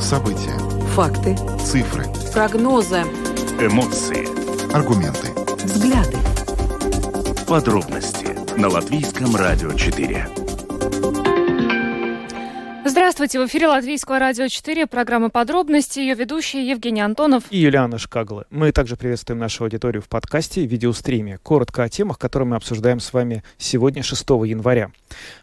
События. Факты. Цифры. Прогнозы. Эмоции. Аргументы. Взгляды. Подробности на Латвийском радио 4. Здравствуйте, в эфире Латвийского радио 4, программа «Подробности», ее ведущие Евгений Антонов и Юлиана Шкагла. Мы также приветствуем нашу аудиторию в подкасте и видеостриме. Коротко о темах, которые мы обсуждаем с вами сегодня, 6 января.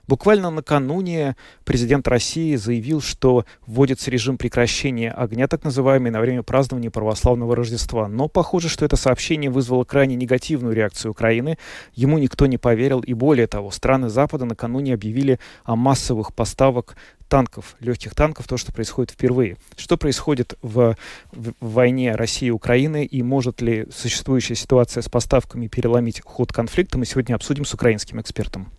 Буквально накануне президент России заявил, что вводится режим прекращения огня, так называемый, на время празднования православного Рождества. Но похоже, что это сообщение вызвало крайне негативную реакцию Украины. Ему никто не поверил, и более того, страны Запада накануне объявили о массовых поставок танков, легких танков, то, что происходит впервые. Что происходит в, в, войне России и Украины, и может ли существующая ситуация с поставками переломить ход конфликта, мы сегодня обсудим с украинским экспертом.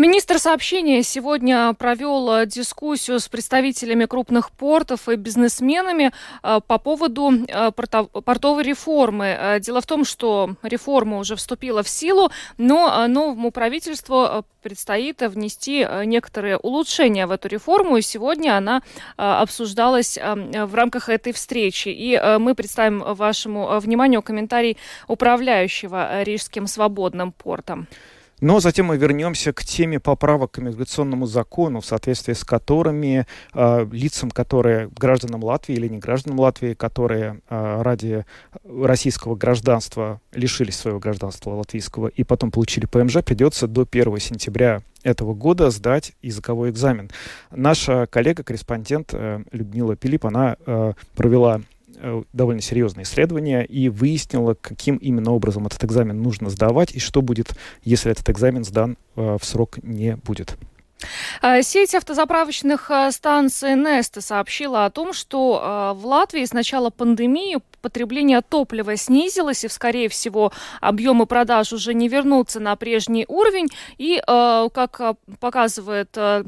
Министр сообщения сегодня провел э, дискуссию с представителями крупных портов и бизнесменами э, по поводу э, портовой реформы. Дело в том, что реформа уже вступила в силу, но новому правительству предстоит внести некоторые улучшения в эту реформу, и сегодня она обсуждалась в рамках этой встречи. И мы представим вашему вниманию комментарий управляющего Рижским свободным портом. Но затем мы вернемся к теме поправок к иммиграционному закону, в соответствии с которыми э, лицам, которые гражданам Латвии или не гражданам Латвии, которые э, ради российского гражданства лишились своего гражданства латвийского и потом получили ПМЖ, придется до 1 сентября этого года сдать языковой экзамен. Наша коллега-корреспондент э, Людмила Пилип, она э, провела довольно серьезное исследование и выяснила, каким именно образом этот экзамен нужно сдавать и что будет, если этот экзамен сдан э, в срок не будет. Э, сеть автозаправочных станций Неста сообщила о том, что в Латвии с начала пандемии потребление топлива снизилось, и, скорее всего, объемы продаж уже не вернутся на прежний уровень. И, э, как э, показывает э,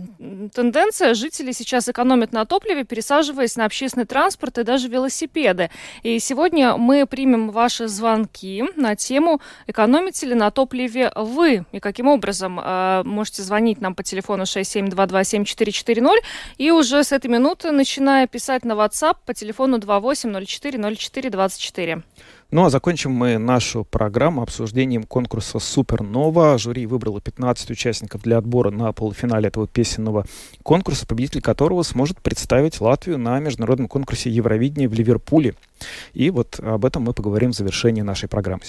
тенденция, жители сейчас экономят на топливе, пересаживаясь на общественный транспорт и даже велосипеды. И сегодня мы примем ваши звонки на тему «Экономите ли на топливе вы?» И каким образом можете звонить нам по телефону 67227440 и уже с этой минуты, начиная писать на WhatsApp по телефону 280404 424. Ну а закончим мы нашу программу обсуждением конкурса «Супернова». Жюри выбрало 15 участников для отбора на полуфинале этого песенного конкурса, победитель которого сможет представить Латвию на международном конкурсе Евровидения в Ливерпуле. И вот об этом мы поговорим в завершении нашей программы.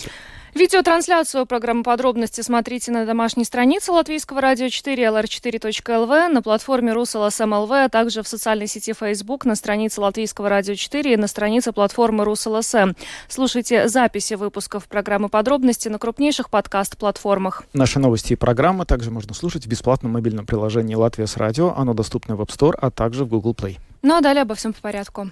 Видеотрансляцию программы «Подробности» смотрите на домашней странице Латвийского радио 4 lr4.lv, на платформе rus.lsm.lv, а также в социальной сети Facebook, на странице Латвийского радио 4 и на странице платформы Rus.LSM. Слушайте записи выпусков программы «Подробности» на крупнейших подкаст-платформах. Наши новости и программы также можно слушать в бесплатном мобильном приложении «Latvijas Radio». Оно доступно в App Store, а также в Google Play. Ну а далее обо всем по порядку.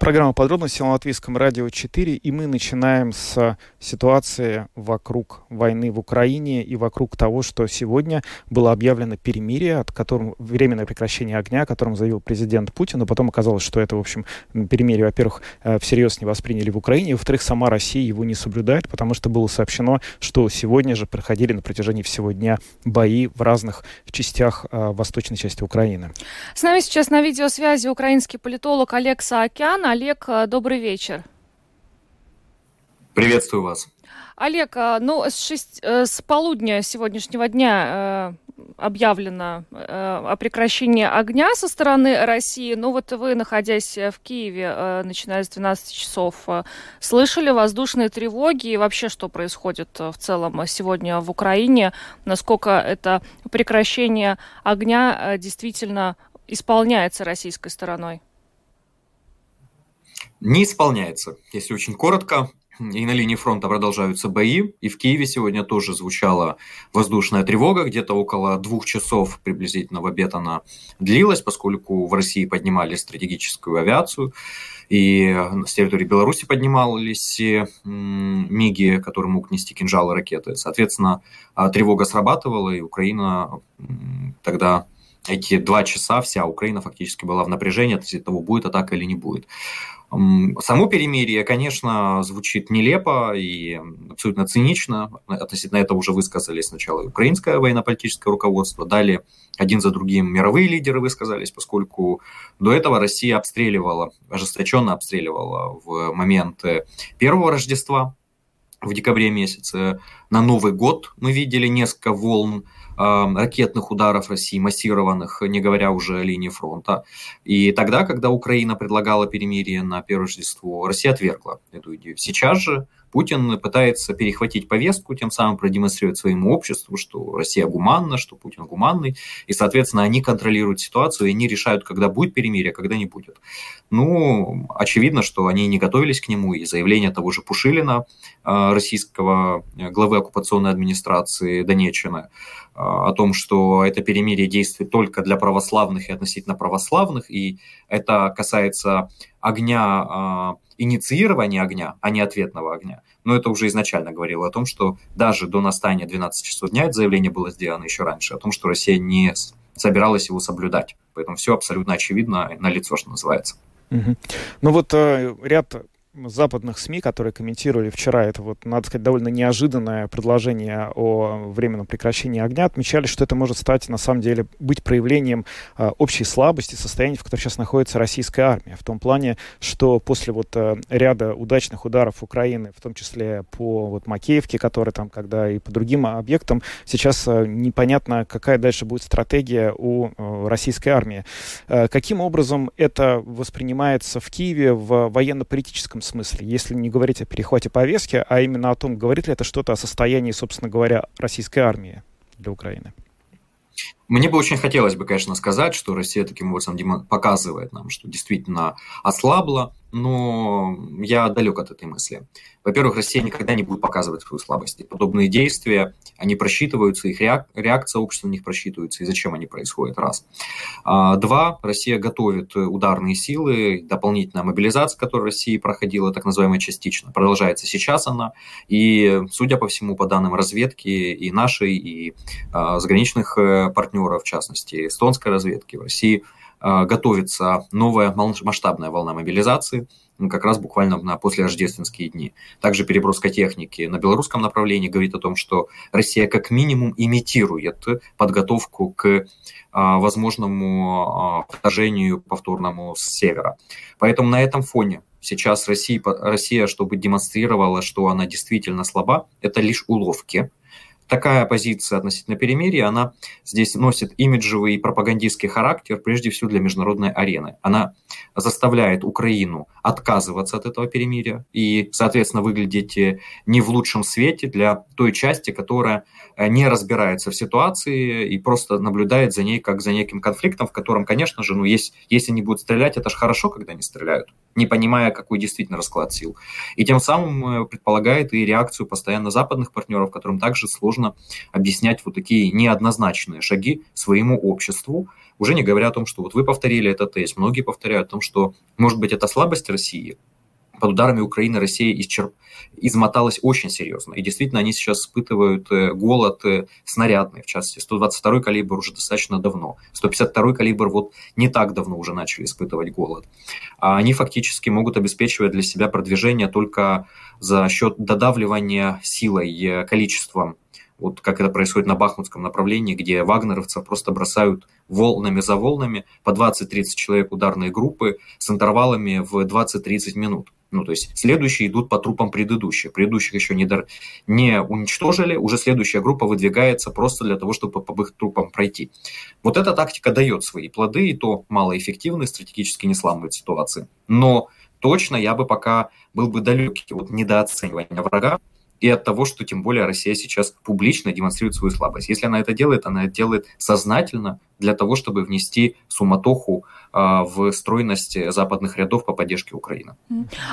Программа «Подробности» на Латвийском радио 4, и мы начинаем с ситуации вокруг войны в Украине и вокруг того, что сегодня было объявлено перемирие, от которого временное прекращение огня, о котором заявил президент Путин, но потом оказалось, что это, в общем, перемирие, во-первых, э, всерьез не восприняли в Украине, во-вторых, сама Россия его не соблюдает, потому что было сообщено, что сегодня же проходили на протяжении всего дня бои в разных частях э, восточной части Украины. С нами сейчас на видеосвязи украинский политолог Олег Саакян. Олег, э, добрый вечер. Приветствую вас. Олег, а, ну, с, шесть, э, с полудня сегодняшнего дня э, объявлено о прекращении огня со стороны России. Но вот вы, находясь в Киеве, начиная с 12 часов, слышали воздушные тревоги и вообще, что происходит в целом сегодня в Украине? Насколько это прекращение огня действительно исполняется российской стороной? Не исполняется. Если очень коротко, и на линии фронта продолжаются бои, и в Киеве сегодня тоже звучала воздушная тревога, где-то около двух часов приблизительно в обед она длилась, поскольку в России поднимали стратегическую авиацию, и с территории Беларуси поднимались МИГи, которые мог нести кинжалы ракеты. Соответственно, а, тревога срабатывала, и Украина тогда эти два часа вся Украина фактически была в напряжении относительно того, будет атака или не будет. Само перемирие, конечно, звучит нелепо и абсолютно цинично. Относительно этого уже высказались сначала украинское военно-политическое руководство, далее один за другим мировые лидеры высказались, поскольку до этого Россия обстреливала, ожесточенно обстреливала в момент первого Рождества в декабре месяце. На Новый год мы видели несколько волн ракетных ударов России, массированных, не говоря уже о линии фронта. И тогда, когда Украина предлагала перемирие на первое Рождество, Россия отвергла эту идею. Сейчас же Путин пытается перехватить повестку, тем самым продемонстрировать своему обществу, что Россия гуманна, что Путин гуманный, и, соответственно, они контролируют ситуацию, и они решают, когда будет перемирие, а когда не будет. Ну, очевидно, что они не готовились к нему, и заявление того же Пушилина, а, российского главы оккупационной администрации Донеччины, о том, что это перемирие действует только для православных и относительно православных, и это касается огня а, инициирования огня, а не ответного огня. Но это уже изначально говорило о том, что даже до настания 12 часов дня это заявление было сделано еще раньше, о том, что Россия не собиралась его соблюдать. Поэтому все абсолютно очевидно на лицо, что называется. Угу. Ну вот э, ряд западных СМИ, которые комментировали вчера это, вот, надо сказать, довольно неожиданное предложение о временном прекращении огня, отмечали, что это может стать, на самом деле, быть проявлением э, общей слабости состояния, в котором сейчас находится российская армия. В том плане, что после вот э, ряда удачных ударов Украины, в том числе по вот Макеевке, который там, когда и по другим объектам, сейчас э, непонятно, какая дальше будет стратегия у э, российской армии. Э, каким образом это воспринимается в Киеве в военно-политическом смысле, если не говорить о перехвате повестки, а именно о том, говорит ли это что-то о состоянии, собственно говоря, российской армии для Украины? Мне бы очень хотелось бы, конечно, сказать, что Россия таким образом показывает нам, что действительно ослабла, но я далек от этой мысли. Во-первых, Россия никогда не будет показывать свою слабость. Подобные действия, они просчитываются, их реакция общества на них просчитывается, и зачем они происходят, раз. А, два, Россия готовит ударные силы, дополнительная мобилизация, которая России проходила, так называемая частично, продолжается сейчас она, и, судя по всему, по данным разведки и нашей, и а, заграничных э, партнеров, в частности, эстонской разведки в России – готовится новая масштабная волна мобилизации, как раз буквально на послерождественские дни. Также переброска техники на белорусском направлении говорит о том, что Россия как минимум имитирует подготовку к а, возможному а, вторжению повторному с севера. Поэтому на этом фоне сейчас Россия, Россия, чтобы демонстрировала, что она действительно слаба, это лишь уловки, такая позиция относительно перемирия, она здесь носит имиджевый и пропагандистский характер, прежде всего для международной арены. Она заставляет Украину отказываться от этого перемирия и, соответственно, выглядеть э, не в лучшем свете для той части, которая э, не разбирается в ситуации и просто наблюдает за ней как за неким конфликтом, в котором, конечно же, ну, есть, если они будут стрелять, это же хорошо, когда они стреляют, не понимая, какой действительно расклад сил. И тем самым э, предполагает и реакцию постоянно западных партнеров, которым также сложно объяснять вот такие неоднозначные шаги своему обществу, уже не говоря о том, что вот вы повторили этот тест, многие повторяют о том, что, может быть, это слабость России, под ударами Украины Россия исчерп... измоталась очень серьезно. И действительно, они сейчас испытывают э, голод э, снарядный, в частности, 122 калибр уже достаточно давно. 152 калибр вот не так давно уже начали испытывать голод. А они фактически могут обеспечивать для себя продвижение только за счет додавливания силой, э, количеством вот как это происходит на Бахмутском направлении, где вагнеровцев просто бросают волнами за волнами по 20-30 человек ударные группы с интервалами в 20-30 минут. Ну, то есть следующие идут по трупам предыдущих. Предыдущих еще не, дор... не уничтожили, уже следующая группа выдвигается просто для того, чтобы по их трупам пройти. Вот эта тактика дает свои плоды, и то малоэффективны, стратегически не сламывает ситуации. Но точно я бы пока был бы далекий от недооценивания врага, и от того, что тем более Россия сейчас публично демонстрирует свою слабость. Если она это делает, она это делает сознательно для того, чтобы внести суматоху э, в стройность западных рядов по поддержке Украины.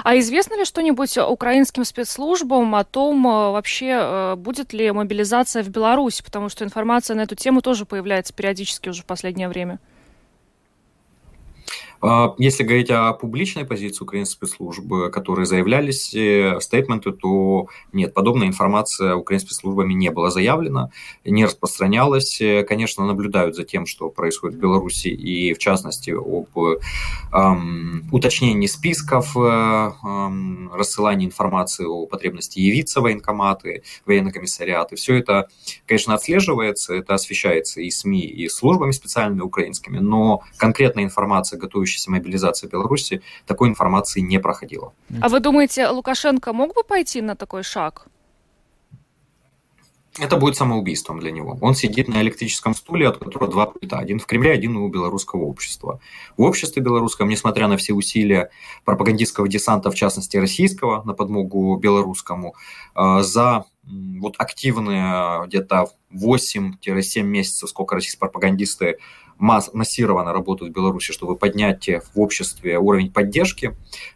А известно ли что-нибудь украинским спецслужбам о том, а, вообще а, будет ли мобилизация в Беларуси? Потому что информация на эту тему тоже появляется периодически уже в последнее время. А, если говорить о публичной позиции украинской спецслужбы, которые заявлялись э, стейтменты, то нет, подобная информация украинскими спецслужбами не была заявлена, не распространялась. Э, конечно, наблюдают за тем, что происходит в Беларуси, и в частности об эм, уточнении списков, эм, рассылании информации о потребности явиться военкоматы, военные комиссариаты. Все это, конечно, отслеживается, это освещается и СМИ, и службами специальными украинскими, но конкретная информация, готовящаяся готовящейся мобилизации Беларуси, такой информации не проходило. А вы думаете, Лукашенко мог бы пойти на такой шаг? Это будет самоубийством для него. Он сидит на электрическом стуле, от которого два пульта. Один в Кремле, один у белорусского общества. В обществе белорусском, несмотря на все усилия пропагандистского десанта, в частности российского, на подмогу белорусскому, э, за вот активные где-то 8-7 месяцев, сколько российские пропагандисты масс, массированно работают в Беларуси, чтобы поднять в обществе уровень поддержки э,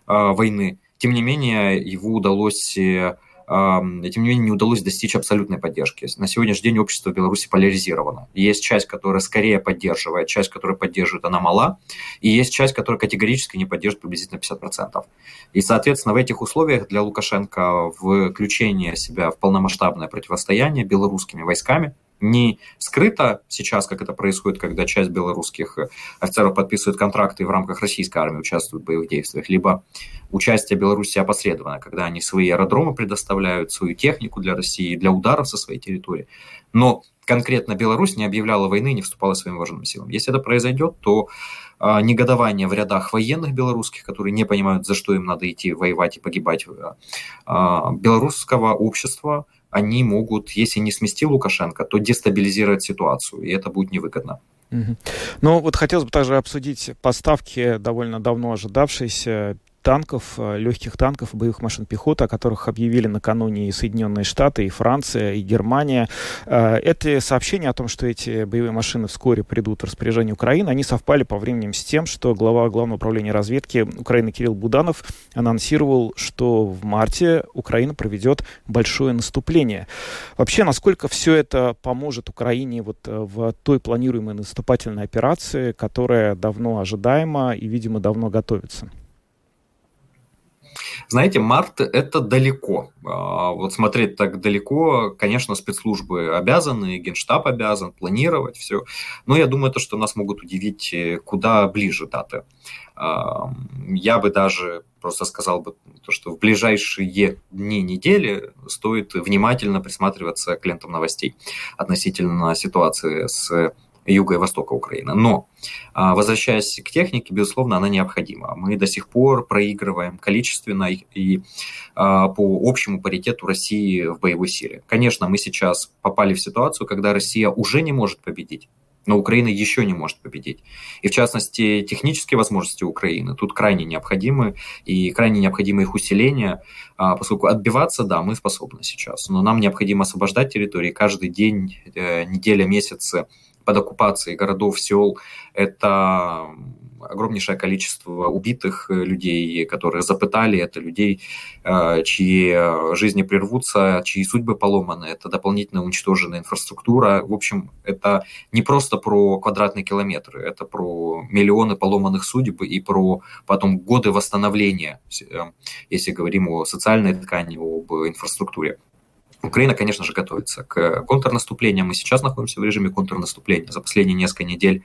войны. Тем не менее, его удалось э, тем не менее не удалось достичь абсолютной поддержки. На сегодняшний день общество в Беларуси поляризировано. Есть часть, которая скорее поддерживает, часть, которая поддерживает, она мала, и есть часть, которая категорически не поддерживает приблизительно 50%. И, соответственно, в этих условиях для Лукашенко включение себя в полномасштабное противостояние белорусскими войсками, не скрыто сейчас, как это происходит, когда часть белорусских офицеров подписывает контракты и в рамках российской армии участвуют в боевых действиях, либо участие Беларуси опосредованно, когда они свои аэродромы предоставляют, свою технику для России, для ударов со своей территории. Но конкретно Беларусь не объявляла войны, не вступала своим вооруженным силам. Если это произойдет, то э, негодование в рядах военных белорусских, которые не понимают, за что им надо идти воевать и погибать, э, белорусского общества они могут, если не смести Лукашенко, то дестабилизировать ситуацию, и это будет невыгодно. Ну, вот хотелось бы также обсудить поставки довольно давно ожидавшиеся танков, э, легких танков боевых машин пехоты, о которых объявили накануне и Соединенные Штаты, и Франция, и Германия. Э, эти сообщения о том, что эти боевые машины вскоре придут в распоряжение Украины, они совпали по времени с тем, что глава Главного управления разведки Украины Кирилл Буданов анонсировал, что в марте Украина проведет большое наступление. Вообще, насколько все это поможет Украине вот э, в той планируемой наступательной операции, которая давно ожидаема и, видимо, давно готовится? Знаете, март – это далеко. А, вот смотреть так далеко, конечно, спецслужбы обязаны, генштаб обязан планировать все. Но я думаю, то, что нас могут удивить э, куда ближе даты. А, я бы даже просто сказал бы, то, что в ближайшие дни недели стоит внимательно присматриваться к лентам новостей относительно ситуации с юга и востока Украины. Но, а, возвращаясь к технике, безусловно, она необходима. Мы до сих пор проигрываем количественно и а, по общему паритету России в боевой силе. Конечно, мы сейчас попали в ситуацию, когда Россия уже не может победить но Украина еще не может победить. И в частности, технические возможности Украины тут крайне необходимы, и крайне необходимо их усиление, а, поскольку отбиваться, да, мы способны сейчас, но нам необходимо освобождать территории каждый день, э, неделя, месяцы под оккупацией городов, сел, это огромнейшее количество убитых э, людей, которые запытали, это людей, э, чьи э, жизни прервутся, чьи судьбы поломаны, это дополнительно уничтоженная инфраструктура. В общем, это не просто про квадратные километры, это про миллионы поломанных судеб и про потом годы восстановления, если говорим о социальной ткани, об инфраструктуре. Украина, конечно же, готовится к контрнаступлению. Мы сейчас находимся в режиме контрнаступления. За последние несколько недель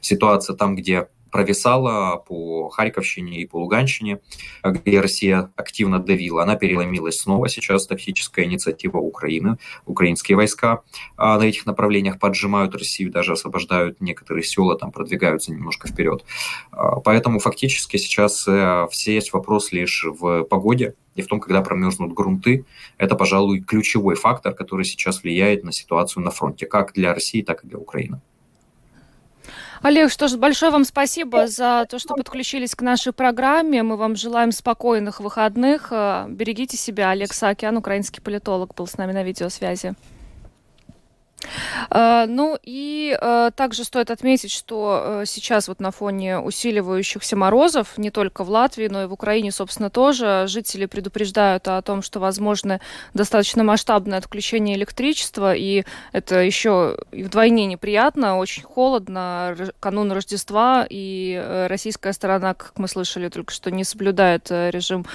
ситуация там, где провисала по Харьковщине и по Луганщине, где Россия активно давила. Она переломилась снова сейчас. Тактическая инициатива Украины. Украинские войска а, на этих направлениях поджимают Россию, даже освобождают некоторые села, там продвигаются немножко вперед. А, поэтому фактически сейчас э, все есть вопрос лишь в погоде и в том, когда промерзнут грунты. Это, пожалуй, ключевой фактор, который сейчас влияет на ситуацию на фронте, как для России, так и для Украины. Олег, что ж, большое вам спасибо за то, что подключились к нашей программе. Мы вам желаем спокойных выходных. Берегите себя. Олег Саакян, украинский политолог, был с нами на видеосвязи. Э, ну и э, также стоит отметить, что э, сейчас вот на фоне усиливающихся морозов, не только в Латвии, но и в Украине, собственно, тоже жители предупреждают о том, что возможно достаточно масштабное отключение электричества, и это еще вдвойне неприятно, очень холодно, канун Рождества, и российская сторона, как мы слышали только что, не соблюдает режим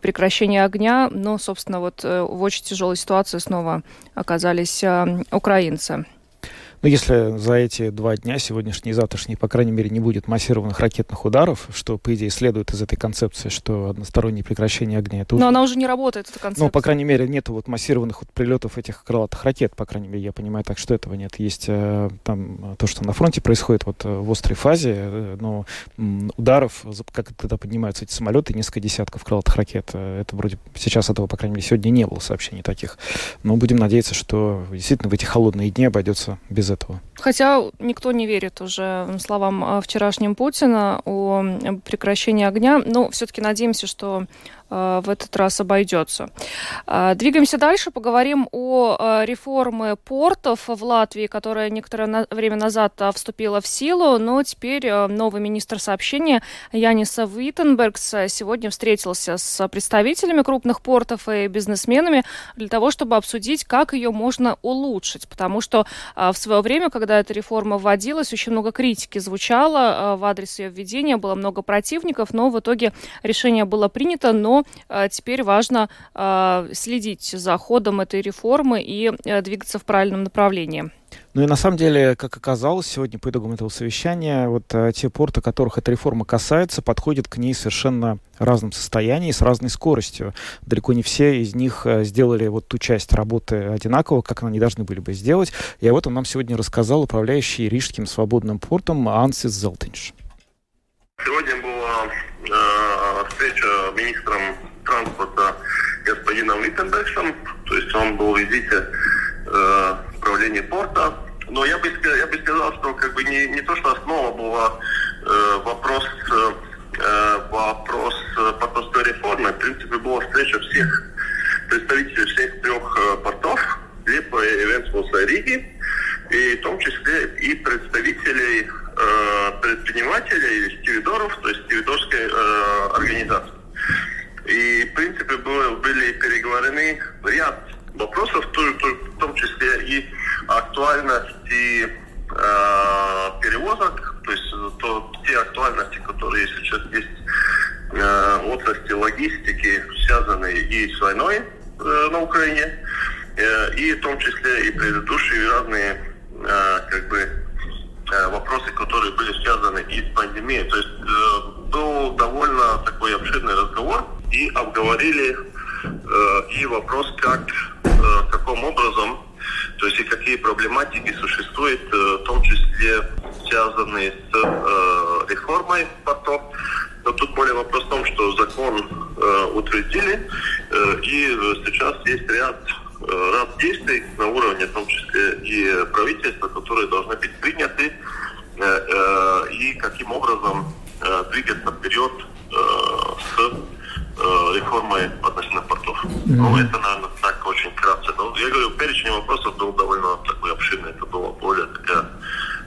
прекращения огня, но, собственно, вот в очень тяжелой ситуации снова оказались украинцы украинцы. Но ну, если за эти два дня, сегодняшний и завтрашний, по крайней мере, не будет массированных ракетных ударов, что, по идее, следует из этой концепции, что одностороннее прекращение огня... Это Но она уже не работает, эта концепция. Ну, по крайней мере, нет вот массированных вот прилетов этих крылатых ракет, по крайней мере, я понимаю так, что этого нет. Есть э, там то, что на фронте происходит вот э, в острой фазе, э, но ударов, как тогда поднимаются эти самолеты, несколько десятков крылатых ракет, это вроде сейчас этого, по крайней мере, сегодня не было сообщений таких. Но будем надеяться, что действительно в эти холодные дни обойдется без этого. Хотя никто не верит уже словам а, вчерашним Путина о прекращении огня. Но все-таки надеемся, что в этот раз обойдется. Э, двигаемся дальше, поговорим о э, реформе портов в Латвии, которая некоторое время назад вступила в силу, но теперь новый министр сообщения Яниса Виттенбергс сегодня встретился с представителями крупных портов и бизнесменами для того, чтобы обсудить, как ее можно улучшить, потому что в свое время, когда эта реформа вводилась, очень много критики звучало в адрес ее введения, было много противников, но в итоге решение было принято, но а, теперь важно а, следить за ходом этой реформы и э, двигаться в правильном направлении. Ну и на самом деле, как оказалось, сегодня по итогам этого совещания, вот те порты, которых эта реформа касается, подходят к ней совершенно разном состоянии, с разной скоростью. Далеко не все из них сделали вот ту часть работы одинаково, как они должны были бы сделать. И об этом нам сегодня рассказал управляющий Рижским свободным портом Ансис Зелтинш. Сегодня была э, встреча министром транспорта господином Литтенбергсом, то есть он был в визите э, порта. Но я бы, я бы сказал, что как бы не, не то, что основа была э, вопрос, э, вопрос портовской реформы, в принципе, была встреча всех представителей всех трех э, портов, Липа, Венспилса и Риги, и в том числе и представителей э, предпринимателей, стивидоров, то есть стивидорской э, организации. И, в принципе, было, были переговорены ряд вопросов, в том числе и актуальности э, перевозок, то есть то, те актуальности, которые сейчас есть э, отрасли логистики, связанные и с войной э, на Украине, э, и в том числе и предыдущие разные э, как бы вопросы, которые были связаны и с пандемией. То есть э, был довольно такой обширный разговор и обговорили э, и вопрос, как, э, каким образом, то есть и какие проблематики существуют, э, в том числе связанные с э, реформой потом. Но тут более вопрос в том, что закон э, утвердили, э, и сейчас есть ряд э, ряд действий на уровне, в том числе и правительства, которые должны быть приняты, э, э, и каким образом э, двигаться вперед э, с Э, реформой относительно портов. Mm-hmm. Ну, это, наверное, так очень кратко. Но я говорю, перечень вопросов был довольно такой обширный. Это было более такая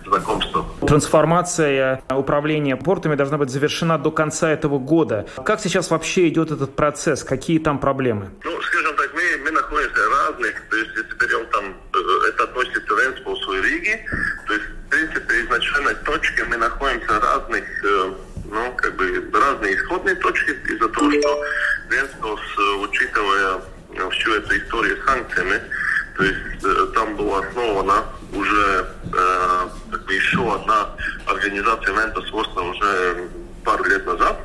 знакомство. Трансформация управления портами должна быть завершена до конца этого года. Как сейчас вообще идет этот процесс? Какие там проблемы? Ну, скажем так, мы, мы находимся разных, то есть если берем там, э, это относится к Венспилсу и Риге, то есть, в принципе, изначальной точки мы находимся разных э, ну, как бы разные исходные точки из-за того, что Венспилс, учитывая э, всю эту историю с санкциями, то есть э, там была основана уже э, как бы еще одна организация Ventus Force уже пару лет назад.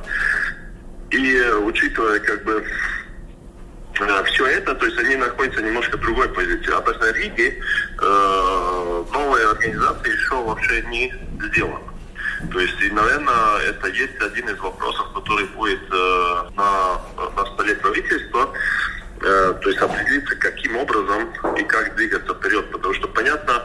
И э, учитывая как бы э, все это, то есть они находятся немножко в другой позиции. На Риге э, новая организация еще вообще не сделана. То есть, и, наверное, это есть один из вопросов, который будет э, на, на столе правительства, Э, то есть определиться, каким образом и как двигаться вперед. Потому что, понятно,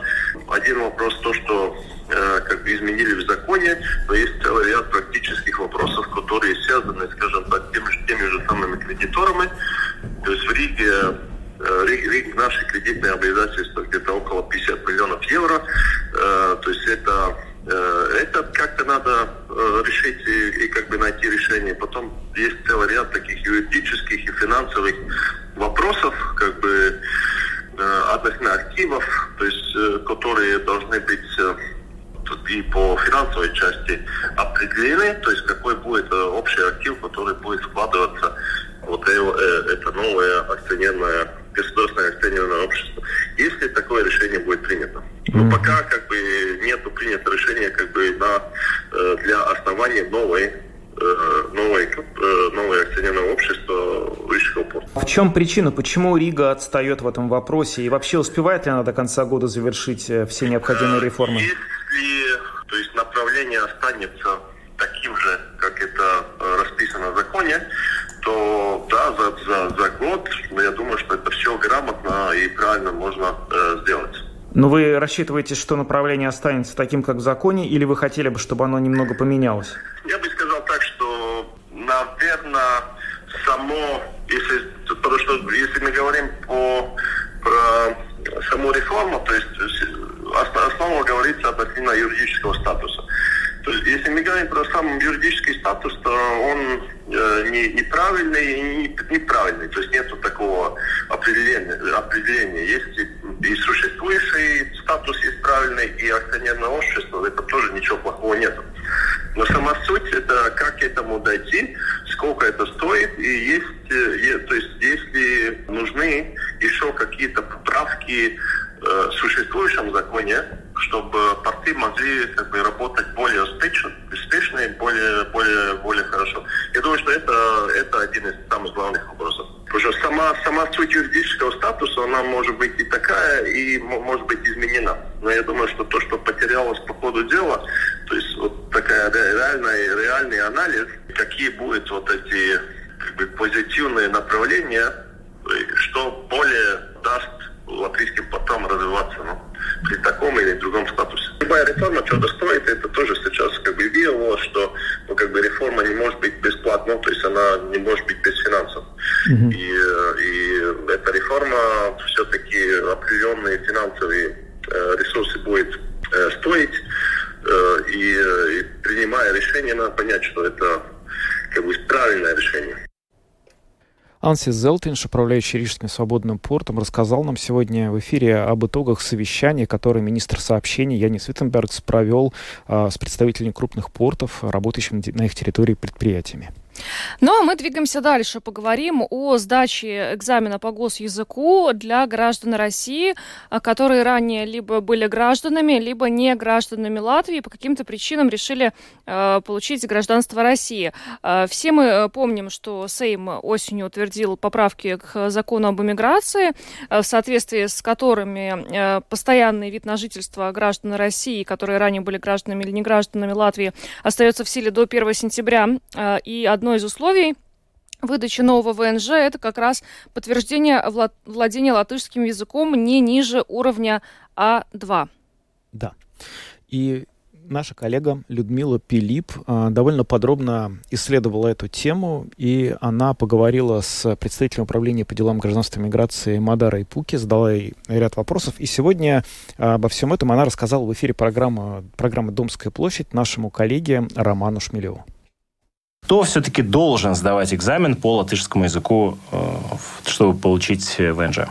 один вопрос то, что э, как бы изменили в законе, но есть целый ряд практических вопросов, которые связаны, скажем так, теми, теми же самыми кредиторами. То есть в Риге э, наши кредитные обязательства где-то около 50 миллионов евро. То есть это, это как-то надо решить и, и как бы найти решение. Потом есть целый ряд таких юридических и финансовых активов, то есть э, которые должны быть э, и по финансовой части определены, то есть какой будет э, общий актив, который будет складываться вот э, это новое акционерное государственное акционерное общество, если такое решение будет принято. Но mm-hmm. пока как бы нету принято решение как бы на, э, для основания новой новое, новое акционерное общество Рижского порта. В чем причина, почему Рига отстает в этом вопросе? И вообще успевает ли она до конца года завершить все необходимые реформы? Если то есть направление останется таким же, как это расписано в законе, то да, за, за, за год, я думаю, что это все грамотно и правильно можно э, сделать. Но вы рассчитываете, что направление останется таким, как в законе, или вы хотели бы, чтобы оно немного поменялось? Я бы сказал так, что, наверное, само, если, потому что если мы говорим по, про саму реформу, то есть основа говорится относительно юридического статуса. То есть, если мы говорим про сам юридический статус, то он э, не, неправильный и не, неправильный. То есть нет такого определения. определения. Есть и, и существующий статус есть правильный, и акционерное общество, это тоже ничего плохого нет. Но сама суть это как к этому дойти, сколько это стоит, и есть, э, то есть если нужны еще какие-то поправки э, существующем законе, чтобы порты могли как бы, работать более успешно, успешно и более, более, более хорошо. Я думаю, что это, это один из самых главных вопросов. Потому что сама, сама суть юридического статуса, она может быть и такая, и может быть изменена. Но я думаю, что то, что потерялось по ходу дела, то есть вот такая реальная, реальный анализ, какие будут вот эти как бы, позитивные направления, что более даст латвийским портам развиваться ну, при таком или другом статусе. Любая реформа что-то стоит, это тоже сейчас как бы видно, что ну, как бы реформа не может быть бесплатной, то есть она не может быть без финансов. Mm-hmm. И, и эта реформа все-таки определенные финансовые э, ресурсы будет э, стоить, э, и, и принимая решение, надо понять, что это как бы правильное решение. Анси Зелтинш, управляющий Рижским свободным портом, рассказал нам сегодня в эфире об итогах совещания, которое министр сообщений Янис Виттенбергс провел а, с представителями крупных портов, работающими на их территории предприятиями. Ну а мы двигаемся дальше. Поговорим о сдаче экзамена по госязыку для граждан России, а, которые ранее либо были гражданами, либо не гражданами Латвии, по каким-то причинам решили э, получить гражданство России. Э, все мы э, помним, что Сейм осенью утвердил поправки к закону об иммиграции, э, в соответствии с которыми э, постоянный вид на жительство граждан России, которые ранее были гражданами или не гражданами Латвии, остается в силе до 1 сентября. Э, и одно из условий выдачи нового ВНЖ – это как раз подтверждение владения латышским языком не ниже уровня А2. Да. И наша коллега Людмила Пилип а, довольно подробно исследовала эту тему, и она поговорила с представителем управления по делам гражданства и миграции Мадарой Пуки, задала ей ряд вопросов, и сегодня а, обо всем этом она рассказала в эфире программы, программы «Домская площадь» нашему коллеге Роману Шмелеву кто все-таки должен сдавать экзамен по латышскому языку, э, чтобы получить ВНЖ?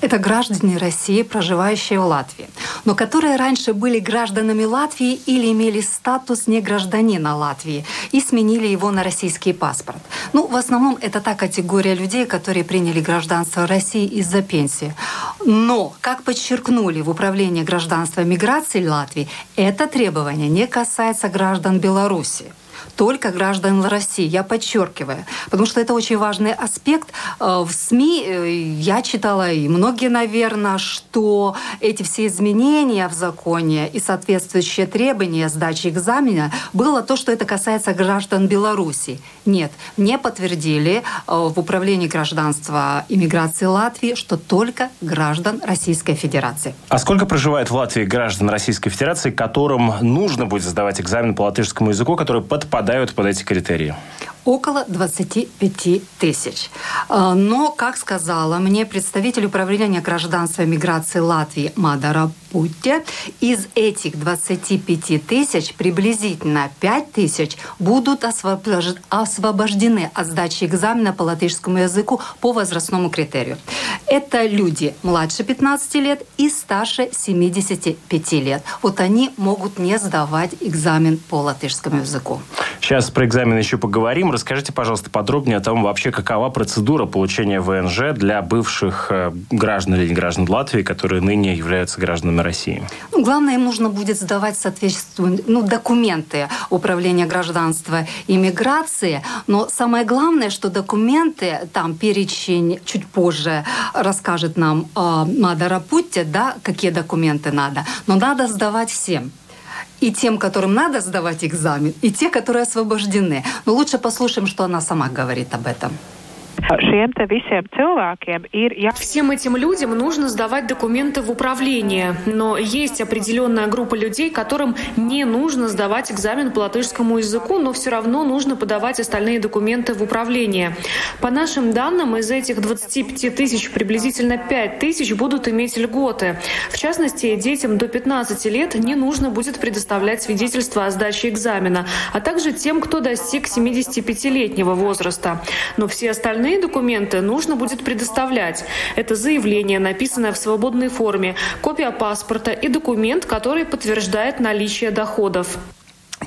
Это граждане России, проживающие в Латвии, но которые раньше были гражданами Латвии или имели статус не гражданина Латвии и сменили его на российский паспорт. Ну, в основном это та категория людей, которые приняли гражданство России из-за пенсии. Но, как подчеркнули в Управлении гражданства миграции Латвии, это требование не касается граждан Беларуси только граждан России. Я подчеркиваю, потому что это очень важный аспект. Э, в СМИ э, я читала, и многие, наверное, что эти все изменения в законе и соответствующие требования сдачи экзамена было то, что это касается граждан Беларуси. Нет, мне подтвердили э, в Управлении гражданства и миграции Латвии, что только граждан Российской Федерации. А сколько проживает в Латвии граждан Российской Федерации, которым нужно будет сдавать экзамен по латышскому языку, который подпадает попадают под эти критерии? Около 25 тысяч. А, но, как сказала мне представитель управления гражданства и миграции Латвии Мадара Путте, из этих 25 тысяч приблизительно 5 тысяч будут освобождены от сдачи экзамена по латышскому языку по возрастному критерию. Это люди младше 15 лет и старше 75 лет. Вот они могут не сдавать экзамен по латышскому языку. Сейчас про экзамен еще поговорим. Расскажите, пожалуйста, подробнее о том, вообще какова процедура получения ВНЖ для бывших э, граждан или граждан Латвии, которые ныне являются гражданами России. Ну, главное, им нужно будет сдавать соответствующие ну, документы Управления гражданства и миграции. Но самое главное, что документы, там перечень чуть позже расскажет нам э, Мадара Путте, да, какие документы надо. Но надо сдавать всем и тем, которым надо сдавать экзамен, и те, которые освобождены. Но лучше послушаем, что она сама говорит об этом. Всем этим людям нужно сдавать документы в управление, но есть определенная группа людей, которым не нужно сдавать экзамен по латышскому языку, но все равно нужно подавать остальные документы в управление. По нашим данным, из этих 25 тысяч приблизительно 5 тысяч будут иметь льготы. В частности, детям до 15 лет не нужно будет предоставлять свидетельство о сдаче экзамена, а также тем, кто достиг 75-летнего возраста. Но все остальные Остальные документы нужно будет предоставлять. Это заявление, написанное в свободной форме, копия паспорта и документ, который подтверждает наличие доходов.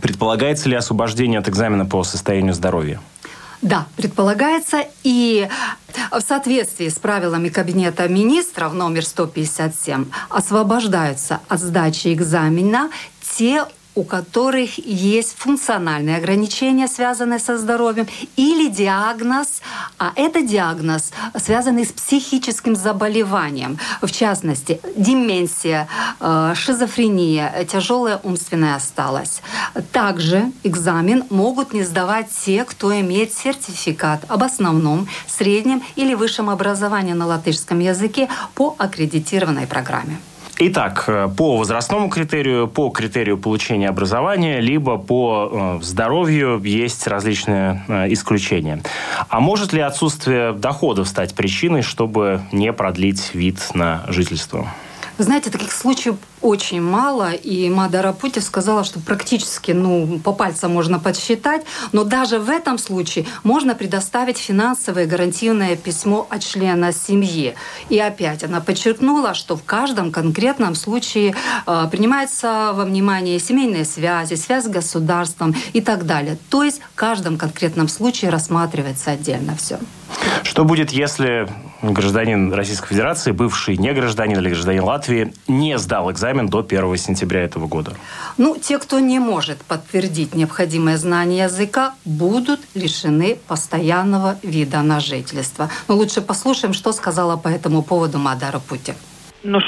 Предполагается ли освобождение от экзамена по состоянию здоровья? Да, предполагается. И в соответствии с правилами Кабинета министров номер 157 освобождаются от сдачи экзамена те у которых есть функциональные ограничения, связанные со здоровьем, или диагноз, а это диагноз, связанный с психическим заболеванием, в частности, деменция, э, шизофрения, тяжелая умственная осталась. Также экзамен могут не сдавать те, кто имеет сертификат об основном, среднем или высшем образовании на латышском языке по аккредитированной программе. Итак, э, по возрастному критерию, по критерию получения образования, либо по э, здоровью есть различные э, исключения. А может ли отсутствие доходов стать причиной, чтобы не продлить вид на жительство? Вы знаете, таких случаев очень мало, и Мадара Пути сказала, что практически ну, по пальцам можно подсчитать, но даже в этом случае можно предоставить финансовое гарантийное письмо от члена семьи. И опять она подчеркнула, что в каждом конкретном случае э, принимается во внимание семейные связи, связь с государством и так далее. То есть в каждом конкретном случае рассматривается отдельно все. Что будет, если гражданин Российской Федерации, бывший не гражданин или гражданин Латвии, не сдал экзамен до 1 сентября этого года? Ну, те, кто не может подтвердить необходимое знание языка, будут лишены постоянного вида на жительство. Но лучше послушаем, что сказала по этому поводу Мадара Путин. Но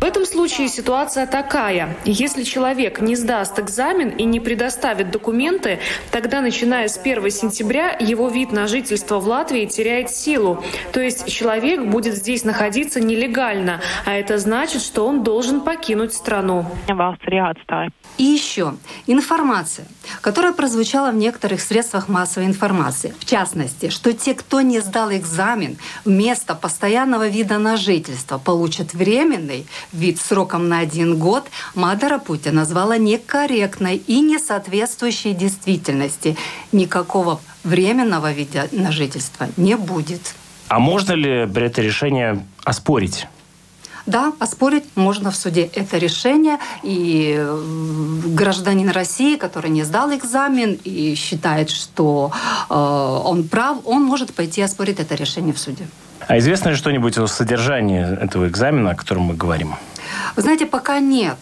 В этом случае ситуация такая. Если человек не сдаст экзамен и не предоставит документы, тогда, начиная с 1 сентября, его вид на жительство в Латвии теряет силу. То есть человек будет здесь находиться нелегально, а это значит, что он должен покинуть страну. И еще информация, которая прозвучала в некоторых средствах массовой информации. В частности, что те, кто не сдал экзамен, вместо постоянного вида на жительство получат временный вид сроком на один год, Мадара Путин назвала некорректной и не соответствующей действительности. Никакого временного вида на жительство не будет. А можно ли это решение оспорить? Да, оспорить можно в суде это решение. И э, гражданин России, который не сдал экзамен и считает, что э, он прав, он может пойти оспорить это решение в суде. А известно ли что-нибудь о содержании этого экзамена, о котором мы говорим? Вы знаете, пока нет.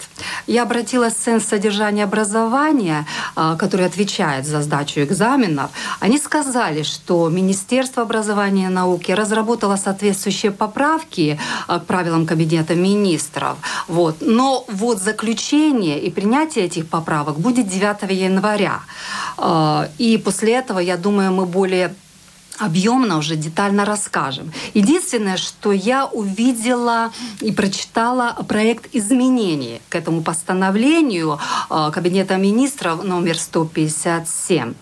Я обратилась в Центр содержания образования, а, который отвечает за сдачу экзаменов. Они сказали, что Министерство образования и науки разработало соответствующие поправки а, к правилам Кабинета министров. Вот. Но вот заключение и принятие этих поправок будет 9 января. А, и после этого, я думаю, мы более объемно уже детально расскажем. Единственное, что я увидела и прочитала проект изменений к этому постановлению э, Кабинета министров номер 157.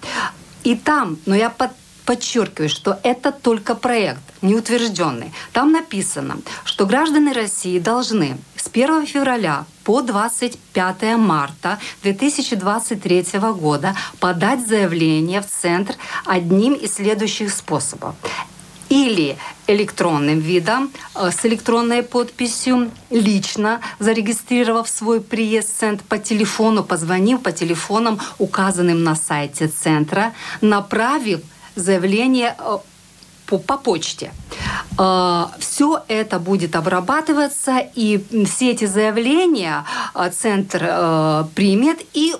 И там, но я под, подчеркиваю, что это только проект, неутвержденный. Там написано, что граждане России должны с 1 февраля по 25 марта 2023 года подать заявление в Центр одним из следующих способов или электронным видом э, с электронной подписью, лично зарегистрировав свой приезд в центр по телефону, позвонив по телефонам, указанным на сайте центра, направив заявление э, по, по почте. Э, все это будет обрабатываться, и все эти заявления центр примет и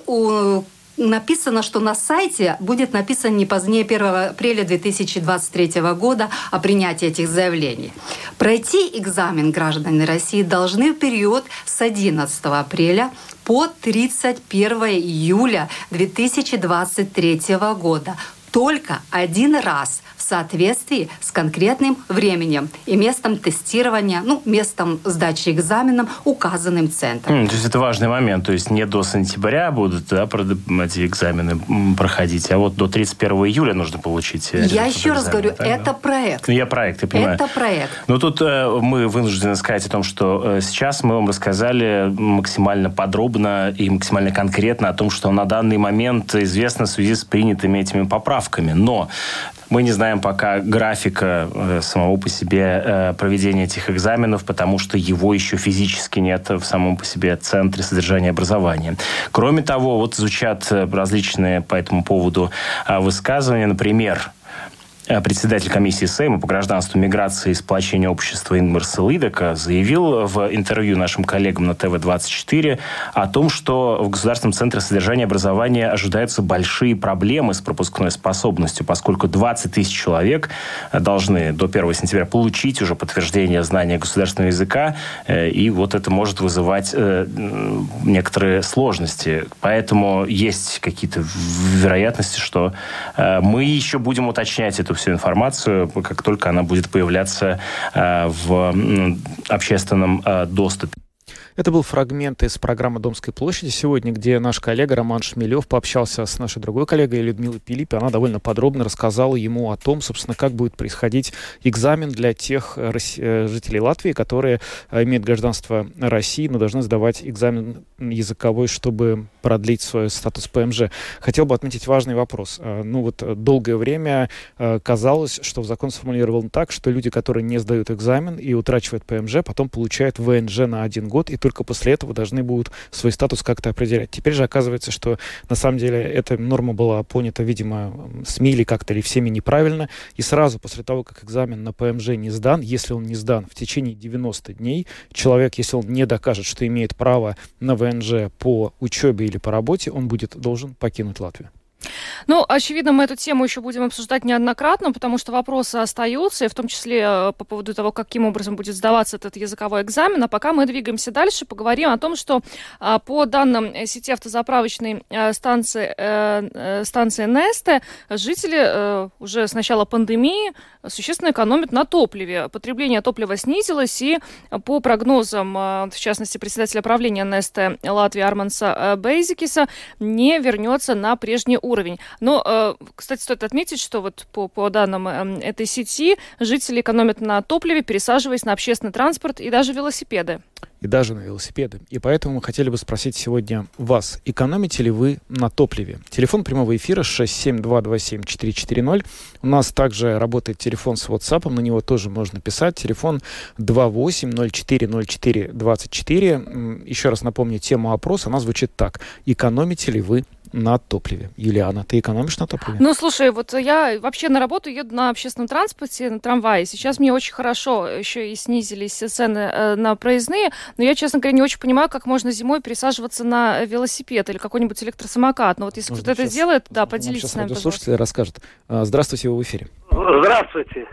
написано, что на сайте будет написано не позднее 1 апреля 2023 года о принятии этих заявлений. Пройти экзамен граждане России должны в период с 11 апреля по 31 июля 2023 года только один раз в соответствии с конкретным временем и местом тестирования, ну, местом сдачи экзаменов, указанным центром. Mm, то есть это важный момент. То есть не до сентября будут да, эти экзамены проходить, а вот до 31 июля нужно получить. Э, я еще раз говорю, так, это да? проект. Ну, я проект, я понимаю. Это проект. Но тут э, мы вынуждены сказать о том, что э, сейчас мы вам рассказали максимально подробно и максимально конкретно о том, что на данный момент известно в связи с принятыми этими поправками. Но мы не знаем пока графика э, самого по себе э, проведения этих экзаменов, потому что его еще физически нет в самом по себе центре содержания образования. Кроме того, вот звучат э, различные по этому поводу высказывания. Например, Э, председатель комиссии Сейма по гражданству, миграции и сплочению общества Ингмар Селыдека заявил в интервью нашим коллегам на ТВ-24 о том, что в Государственном центре содержания образования ожидаются большие проблемы с пропускной способностью, поскольку 20 тысяч человек должны до 1 сентября получить уже подтверждение знания государственного языка, э, и вот это может вызывать э, некоторые сложности. Поэтому есть какие-то вероятности, что мы еще будем уточнять эту эту всю информацию, как только она будет появляться э, в общественном э, доступе. Это был фрагмент из программы «Домской площади» сегодня, где наш коллега Роман Шмелев пообщался с нашей другой коллегой Людмилой Пилиппи. Она довольно подробно рассказала ему о том, собственно, как будет происходить экзамен для тех э, э, жителей Латвии, которые э, имеют гражданство России, но должны сдавать экзамен языковой, чтобы продлить свой статус ПМЖ. Хотел бы отметить важный вопрос. Ну вот долгое время казалось, что в закон сформулирован так, что люди, которые не сдают экзамен и утрачивают ПМЖ, потом получают ВНЖ на один год и только после этого должны будут свой статус как-то определять. Теперь же оказывается, что на самом деле эта норма была понята, видимо, СМИ или как-то или всеми неправильно, и сразу после того, как экзамен на ПМЖ не сдан, если он не сдан в течение 90 дней, человек, если он не докажет, что имеет право на ВНЖ по учебе или по работе, он будет должен покинуть Латвию. Ну, очевидно, мы эту тему еще будем обсуждать неоднократно, потому что вопросы остаются, и в том числе э, по поводу того, каким образом будет сдаваться этот языковой экзамен. А пока мы двигаемся дальше, поговорим о том, что а, по данным сети автозаправочной э, станции, э, станции Несте, жители уже с начала пандемии существенно экономят на топливе. Потребление топлива снизилось, и по прогнозам, в частности, председателя правления Несте Латвии Арманса Бейзикиса, не вернется на прежний уровень уровень. Но, э, кстати, стоит отметить, что вот по, по данным эм, этой сети жители экономят на топливе, пересаживаясь на общественный транспорт и даже велосипеды и даже на велосипеды. И поэтому мы хотели бы спросить сегодня вас, экономите ли вы на топливе? Телефон прямого эфира 67227-440. У нас также работает телефон с WhatsApp, на него тоже можно писать. Телефон 28040424. Еще раз напомню тему опроса, она звучит так. Экономите ли вы на топливе. Юлиана, ты экономишь на топливе? Ну, слушай, вот я вообще на работу еду на общественном транспорте, на трамвае. Сейчас мне очень хорошо еще и снизились цены э, на проездные, но я, честно говоря, не очень понимаю, как можно зимой пересаживаться на велосипед или какой-нибудь электросамокат. Но вот если кто-то это делает, да, поделитесь с нами, слушатели расскажет. А, здравствуйте, вы в эфире. Здравствуйте.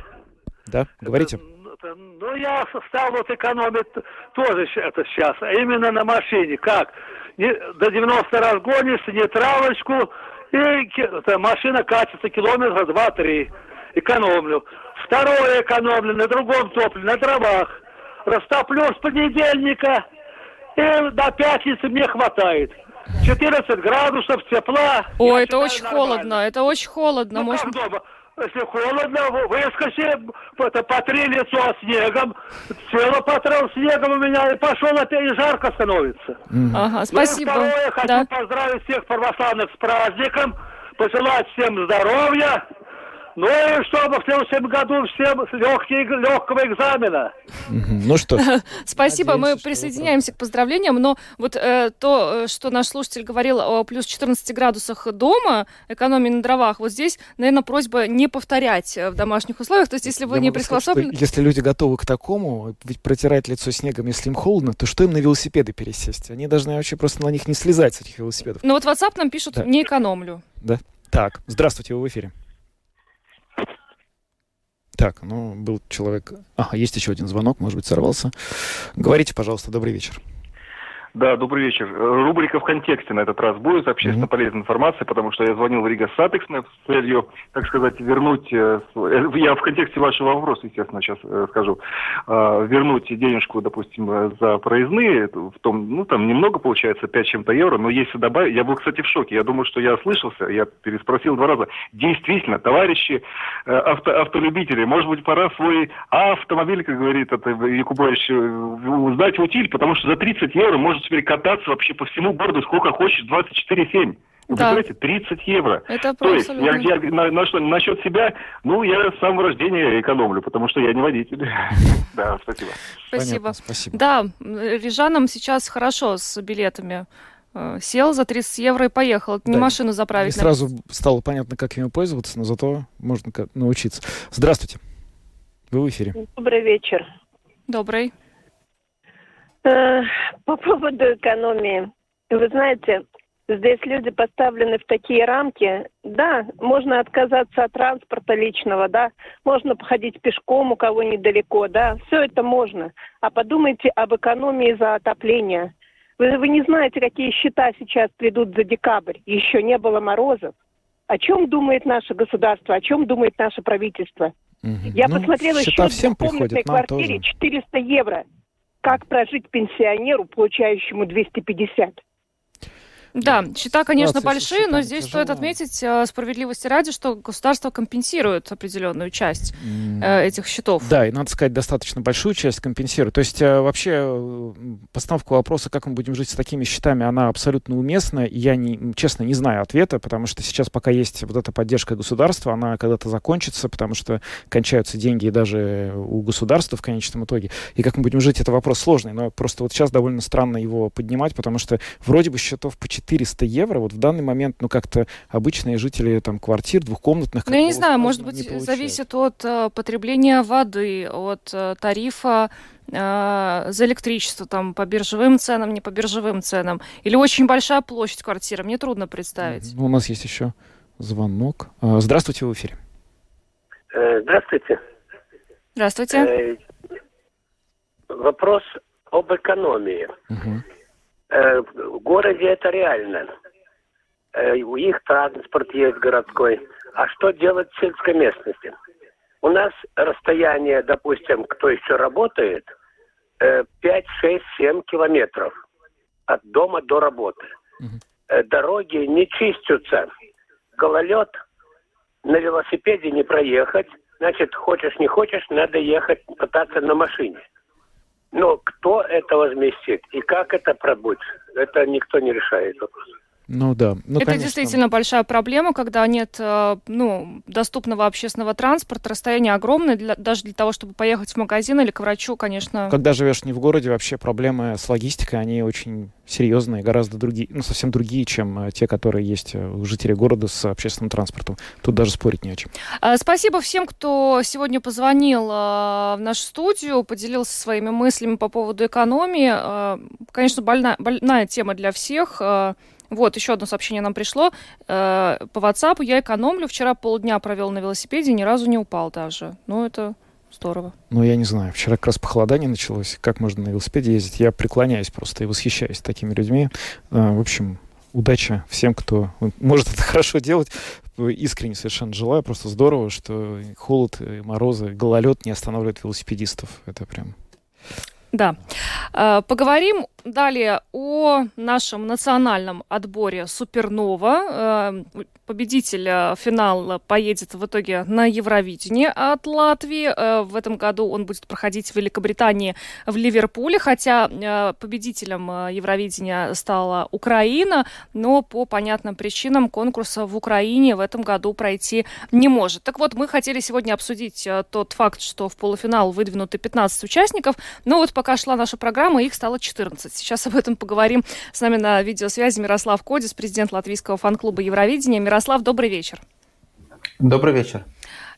Да, говорите. Ну, я стал вот экономить тоже это сейчас, а именно на машине. Как? Не, до 90 раз гонишься, нейтралочку, и это, машина катится километра 2-3. Экономлю. Второе экономлю на другом топливе, на дровах растоплю с понедельника, и до пятницы мне хватает. 14 градусов тепла. О, это очень нормально. холодно, это очень холодно. Ну, как дома? Если холодно, вы- выскочи, это, потри лицо снегом, тело потрел снегом у меня, и пошел опять, и жарко становится. Ага, Ну и спасибо. второе, хочу Да. поздравить всех православных с праздником, пожелать всем здоровья, ну и чтобы в следующем году всем легкие, легкого экзамена. Ну что, Спасибо, мы присоединяемся к поздравлениям, но вот э, то, э, что наш слушатель говорил о плюс 14 градусах дома, экономии на дровах, вот здесь, наверное, просьба не повторять э, в домашних условиях, то есть если вы я не сказать, приспособлены... Если люди готовы к такому, ведь протирать лицо снегом, если им холодно, то что им на велосипеды пересесть? Они должны вообще просто на них не слезать с этих велосипедов. Ну вот WhatsApp нам пишут, Да. не экономлю. Так, здравствуйте, вы в эфире. Так, ну, был человек... Ага, есть еще один звонок, может быть, сорвался. Говорите, пожалуйста, добрый вечер. Да, добрый вечер. Э, Рубрика «В контексте» на этот раз будет общественно полезной информации, потому что я звонил в Рига Сатекс с целью, так сказать, вернуть, э, э, я в контексте вашего вопроса, естественно, сейчас скажу, вернуть денежку, допустим, за проездные, в том, ну, там немного получается, 5 чем-то евро, но если добавить, я был, кстати, в шоке, я думаю, что я ослышался, я переспросил два раза. Действительно, товарищи авто, автолюбители, может быть, пора свой автомобиль, как говорит это Якубович, сдать в утиль, потому что за 30 евро можно теперь кататься вообще по всему городу сколько хочешь, 24-7. Вы Да. представляете, 30 евро. Это То есть, я, я на, на что, насчет себя, ну, я с самого рождения экономлю, потому что я не водитель. Да, спасибо. Спасибо. Спасибо. Да, рижанам сейчас хорошо с билетами. Э, Сел за 30 евро и поехал. Это не Да, машину заправить. сразу стало понятно, как ими пользоваться, но зато можно научиться. Здравствуйте. Вы в эфире. Добрый вечер. Добрый. По поводу экономии. Вы знаете, здесь люди поставлены в такие рамки. Да, можно отказаться от транспорта личного, да, можно походить пешком у кого недалеко, да, все это можно. А подумайте об экономии за отопление. Вы, вы не знаете, какие счета сейчас придут за декабрь. Еще не было морозов. О чем думает наше государство, о чем думает наше правительство? Мгм. Я Ну, посмотрела счет всем в комнатной квартире тоже. 400 евро. Как прожить пенсионеру, получающему 250? Да, счета, конечно, большие, но здесь стоит тяжелая. отметить э, справедливости ради, что государство компенсирует определенную часть э, этих счетов. Да, и надо сказать, достаточно большую часть компенсирует. То есть э, вообще постановка вопроса, как мы будем жить с такими счетами, она абсолютно уместна. Я, не, честно, не знаю ответа, потому что сейчас пока есть вот эта поддержка государства, она когда-то закончится, потому что кончаются деньги даже у государства в конечном итоге. И как мы будем жить, это вопрос сложный. Но просто вот сейчас довольно странно его поднимать, потому что вроде бы счетов по 400 евро, вот в данный момент, ну как-то обычные жители там квартир двухкомнатных... Ну, я не знаю, может быть, зависит от э, потребления воды, от э, тарифа э, за электричество, там, по биржевым ценам, не по биржевым ценам. Или очень большая площадь квартиры, мне трудно представить. Ну, у нас есть еще звонок. А, Здравствуйте, вы в эфире. Э, Здравствуйте. Здравствуйте. Э, Вопрос об экономии. Мгм. Э, В городе это реально. Э, У них транспорт есть городской. А что делать в сельской местности? У нас расстояние, допустим, кто еще работает, э, 5, 6, 7 километров от дома до работы. Э, Дороги не чистятся. Гололед на велосипеде не проехать. Значит, хочешь не хочешь, надо ехать пытаться на машине. Но кто это возместит и как это пробыть, это никто не решает вопрос. Ну да. Ну, Это конечно. действительно большая проблема, когда нет э, ну, доступного общественного транспорта, расстояние огромное, для, даже для того, чтобы поехать в магазин или к врачу, конечно. Когда живешь не в городе, вообще проблемы с логистикой, они очень серьезные, гораздо другие, ну, совсем другие, чем э, те, которые есть э, у жителей города с общественным транспортом. Тут даже спорить не о чем. А, Спасибо всем, кто сегодня позвонил в нашу студию, поделился своими мыслями по поводу экономии. Конечно, больна- больная тема для всех. Вот, еще одно сообщение нам пришло. Э, По WhatsApp я экономлю. Вчера полдня провел на велосипеде, ни разу не упал даже. Ну, это здорово. Ну, я не знаю, вчера как раз похолодание началось. Как можно на велосипеде ездить? Я преклоняюсь просто и восхищаюсь такими людьми. А, В общем, удачи всем, кто может это хорошо делать. Искренне совершенно желаю. Просто здорово, что холод, и морозы, гололед не останавливают велосипедистов. Это прям Да. Э, поговорим далее о нашем национальном отборе «Супернова». Э, победитель э, финала поедет в итоге на Евровидение от Латвии. В этом году он будет проходить в Великобритании, в Ливерпуле, хотя победителем Евровидения стала Украина, но по понятным причинам конкурса в Украине в этом году пройти не может. Так вот, мы хотели сегодня обсудить тот факт, что в полуфинал выдвинуты 15 участников, но вот пока шла наша программа, их стало 14. Сейчас об этом поговорим. С нами на видеосвязи Мирослав Кодис, президент латвийского фан-клуба Евровидения. Мирослав, добрый вечер. Добрый вечер.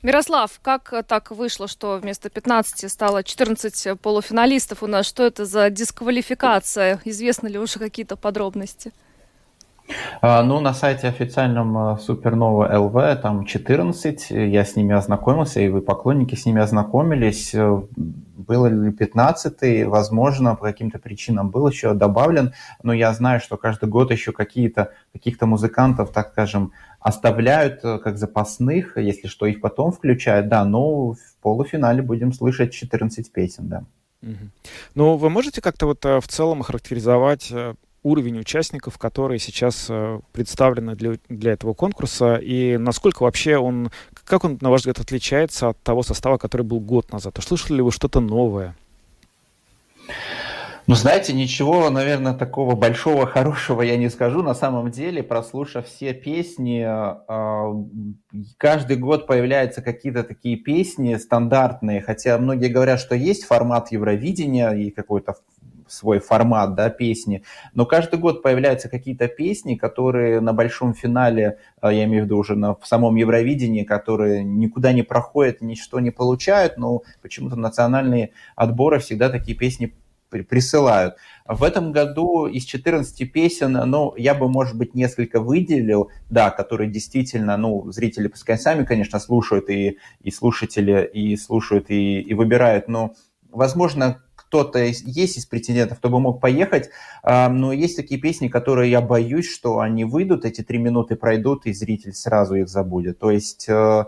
Мирослав, как так вышло, что вместо 15 стало 14 полуфиналистов у нас? Что это за дисквалификация? Известны ли уже какие-то подробности? А, ну, на сайте официальном а, Supernova LV там 14, я с ними ознакомился, и вы, поклонники, с ними ознакомились. Э, было ли 15 возможно, по каким-то причинам был еще добавлен, но я знаю, что каждый год еще какие-то, каких-то музыкантов, так скажем, оставляют э, как запасных, если что, их потом включают, да, но в полуфинале будем слышать 14 песен, да. Ну, вы можете как-то вот э, в целом охарактеризовать уровень участников, которые сейчас э, представлены для, для этого конкурса, и насколько вообще он, как он, на ваш взгляд, отличается от того состава, который был год назад? А слышали ли вы что-то новое? Ну, знаете, ничего, наверное, такого большого, хорошего я не скажу. На самом деле, прослушав все песни, а, каждый год появляются какие-то такие песни стандартные, хотя многие говорят, что есть формат Евровидения и какой-то свой формат да, песни, но каждый год появляются какие-то песни, которые на большом финале, а, я имею в виду уже на, в самом Евровидении, которые никуда не проходят, ничто не получают, но почему-то национальные отборы всегда такие песни присылают. В этом году из 14 песен, ну, я бы, может быть, несколько выделил, да, которые действительно, ну, зрители пускай сами, конечно, слушают, и, и слушатели, и слушают, и, и выбирают, но, возможно, кто-то есть из претендентов, кто бы мог поехать, но есть такие песни, которые я боюсь, что они выйдут, эти три минуты пройдут, и зритель сразу их забудет. То есть э,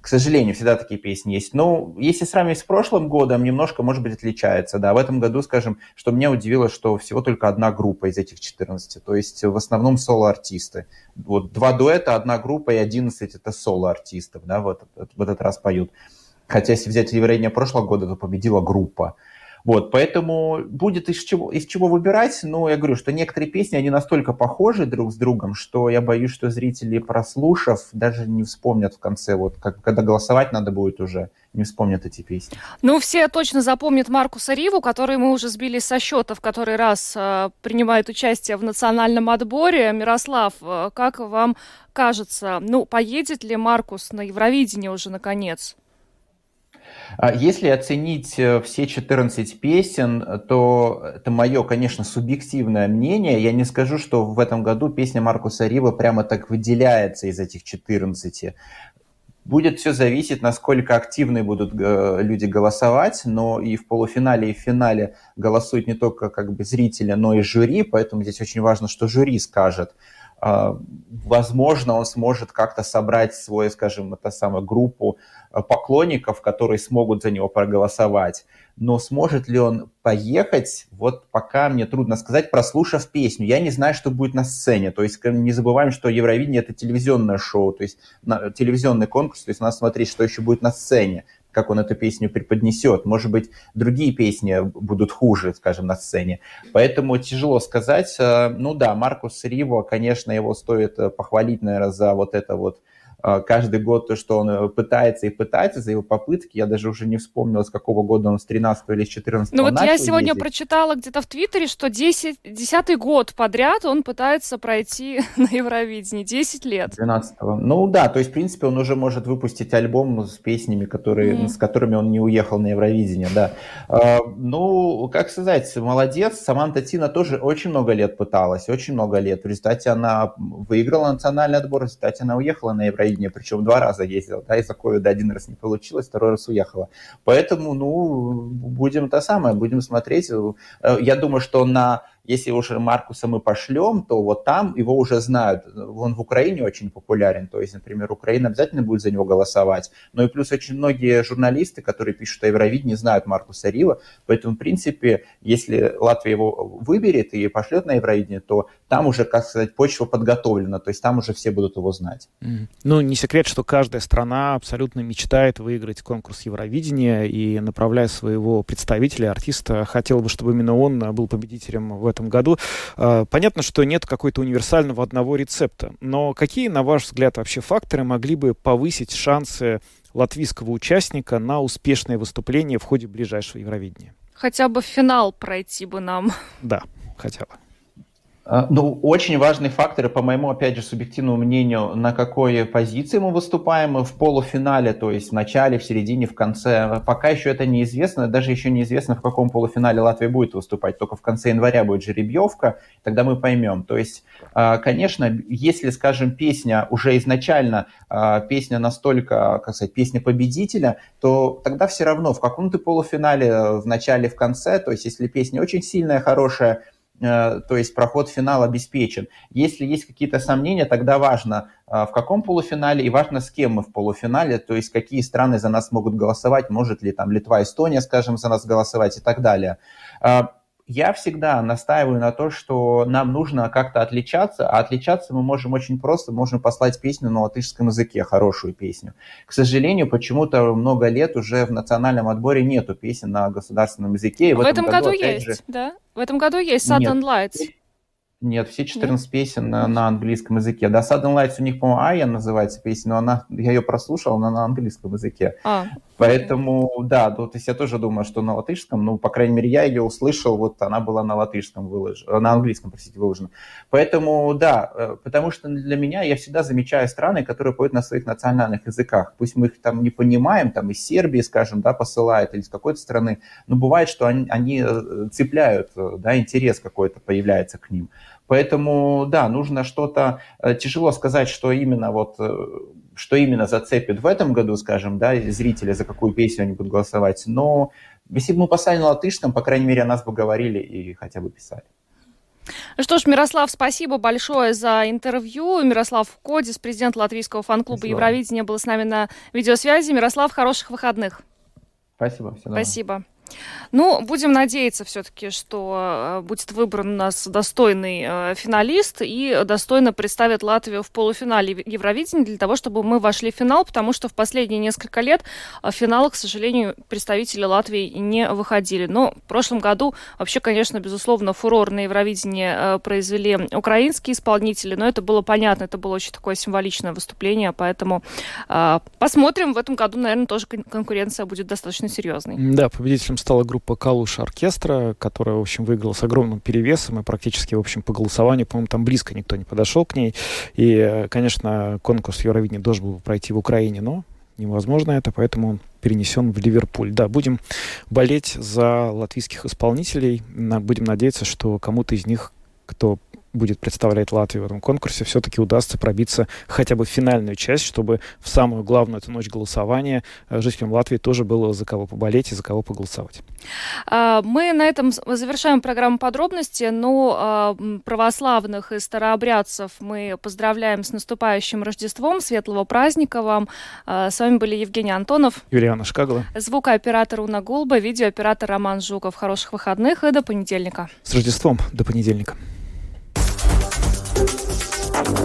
к сожалению, всегда такие песни есть. Но если сравнивать с прошлым годом, немножко, может быть, отличается. Да, в этом году, скажем, что меня удивило, что всего только одна группа из этих 14. То есть в основном соло-артисты. Вот два дуэта, одна группа и 11 это соло-артистов, да, вот, в этот раз поют. Хотя, если взять явление прошлого года, то победила группа. Вот, поэтому будет из чего, из чего выбирать, но я говорю, что некоторые песни, они настолько похожи друг с другом, что я боюсь, что зрители, прослушав, даже не вспомнят в конце, вот как, когда голосовать надо будет уже, не вспомнят эти песни. Ну, все точно запомнят Маркуса Риву, который мы уже сбили со счета, в который раз э, принимает участие в национальном отборе. Мирослав, э, как вам кажется, ну, поедет ли Маркус на Евровидение уже наконец? А если оценить э, все 14 песен, то это мое, конечно, субъективное мнение. Я не скажу, что в этом году песня Маркуса Рива прямо так выделяется из этих 14. Будет все зависеть, насколько активны будут э, люди голосовать, но и в полуфинале, и в финале голосуют не только как бы зрители, но и жюри, поэтому здесь очень важно, что жюри скажет. А, возможно, он сможет как-то собрать свою, скажем, это самую группу поклонников, которые смогут за него проголосовать. Но сможет ли он поехать, вот пока мне трудно сказать, прослушав песню. Я не знаю, что будет на сцене. То есть не забываем, что Евровидение это телевизионное шоу, то есть телевизионный конкурс, то есть надо смотреть, что еще будет на сцене как он эту песню преподнесет. Может быть, другие песни будут хуже, скажем, на сцене. Поэтому тяжело сказать. Э, ну да, Маркус Риво, конечно, его стоит э, похвалить, наверное, за вот это вот каждый год то, что он э, пытается и пытается, за его попытки. Я даже уже не вспомнила, с какого года он, с 13 или с 14 Ну вот я сегодня ездить. прочитала где-то в Твиттере, что 10, 10 год подряд он пытается пройти на Евровидении. 10 лет. 12 -го. Ну да, то есть, в принципе, он уже может выпустить альбом с песнями, которые, mm. с которыми он не уехал на Евровидение, да. А, ну, как сказать, молодец. Саманта Тина тоже очень много лет пыталась, очень много лет. В результате она выиграла национальный отбор, в результате она уехала на Евровидение Украине, причем два раза ездила, да, из-за ковида один раз не получилось, второй раз уехала. Поэтому, ну, будем то самое, будем смотреть. Э, я думаю, что на если уже Маркуса мы пошлем, то вот там его уже знают. Он в Украине очень популярен, то есть, например, Украина обязательно будет за него голосовать. Но и плюс очень многие журналисты, которые пишут о Евровидении, знают Маркуса Рива, поэтому, в принципе, если Латвия его выберет и пошлет на Евровидение, то там уже, как сказать, почва подготовлена, то есть там уже все будут его знать. Ну, не секрет, что каждая страна абсолютно мечтает выиграть конкурс Евровидения и, направляя своего представителя, артиста, хотел бы, чтобы именно он был победителем в этом году. А, понятно, что нет какой-то универсального одного рецепта, но какие, на ваш взгляд, вообще факторы могли бы повысить шансы латвийского участника на успешное выступление в ходе ближайшего Евровидения? Хотя бы финал пройти бы нам. Да, хотя бы. А, ну, очень важные факторы, по моему, опять же, субъективному мнению, на какой позиции мы выступаем в полуфинале, то есть в начале, в середине, в конце. Пока еще это неизвестно, даже еще неизвестно, в каком полуфинале Латвия будет выступать. Только в конце января будет жеребьевка, тогда мы поймем. То есть, а, конечно, если, скажем, песня уже изначально, а, песня настолько, как сказать, песня победителя, то тогда все равно в каком-то полуфинале, в начале, в конце, то есть если песня очень сильная, хорошая, то есть проход в финал обеспечен. Если есть какие-то сомнения, тогда важно, э, в каком полуфинале и важно, с кем мы в полуфинале, то есть какие страны за нас могут голосовать, может ли там Литва, Эстония, скажем, за нас голосовать и так далее. Я всегда настаиваю на то, что нам нужно как-то отличаться, а отличаться мы можем очень просто, можем послать песню на латышском языке, хорошую песню. К сожалению, почему-то много лет уже в национальном отборе нету песен на государственном языке. И в, в этом, этом году, году есть, же... да? В этом году есть Sudden Lights. Нет, все 14 Нет? песен на, на английском языке. Да, Sudden Lights у них, по-моему, Ая называется песня, но она, я ее прослушал, она на английском языке. А, Поэтому, okay. да, то есть я тоже думаю, что на латышском, ну, по крайней мере, я ее услышал, вот она была на латышском выложена, на английском, простите, выложена. Поэтому, да, э, потому что для меня я всегда замечаю страны, которые поют на своих национальных языках. Пусть мы их там не понимаем, там из Сербии, скажем, да, посылают, или из какой-то страны, но бывает, что они, они э, цепляют, э, да, интерес какой-то появляется к ним. Поэтому, да, нужно что-то... Э, тяжело сказать, что именно вот э, что именно зацепит в этом году, скажем, да, зрители, за какую песню они будут голосовать. Но если бы мы послали на латышском, по крайней мере, о нас бы говорили и хотя бы писали. Ну что ж, Мирослав, спасибо большое за интервью. Мирослав Кодис, президент латвийского фан-клуба Евровидения, был с нами на видеосвязи. Мирослав, хороших выходных. Спасибо. Спасибо. Ну, будем надеяться все-таки, что э, будет выбран у нас достойный э, финалист и достойно представит Латвию в полуфинале Евровидения для того, чтобы мы вошли в финал, потому что в последние несколько лет в финал, к сожалению, представители Латвии не выходили. Но в прошлом году вообще, конечно, безусловно, фурор на Евровидении э, произвели украинские исполнители, но это было понятно, это было очень такое символичное выступление, поэтому посмотрим. В этом году, наверное, тоже конкуренция будет достаточно серьезной. Да, победителем стала группа «Калуш Оркестра», которая, в общем, выиграла с огромным перевесом, и практически, в общем, по голосованию, по-моему, там близко никто не подошел к ней. И, конечно, конкурс Евровидения должен был пройти в Украине, но невозможно это, поэтому он перенесен в Ливерпуль. Да, будем болеть за латвийских исполнителей. Будем надеяться, что кому-то из них, кто будет представлять Латвию в этом конкурсе, все-таки удастся пробиться хотя бы в финальную часть, чтобы в самую главную эту ночь голосования э, жителям Латвии тоже было за кого поболеть и за кого поголосовать. А, мы на этом завершаем программу подробности, но а, православных и старообрядцев мы поздравляем с наступающим Рождеством, светлого праздника вам. А, с вами были Евгений Антонов, Юлиана Шкагова, звукооператор Уна Гулба, видеооператор Роман Жуков. Хороших выходных и до понедельника. С Рождеством, до понедельника.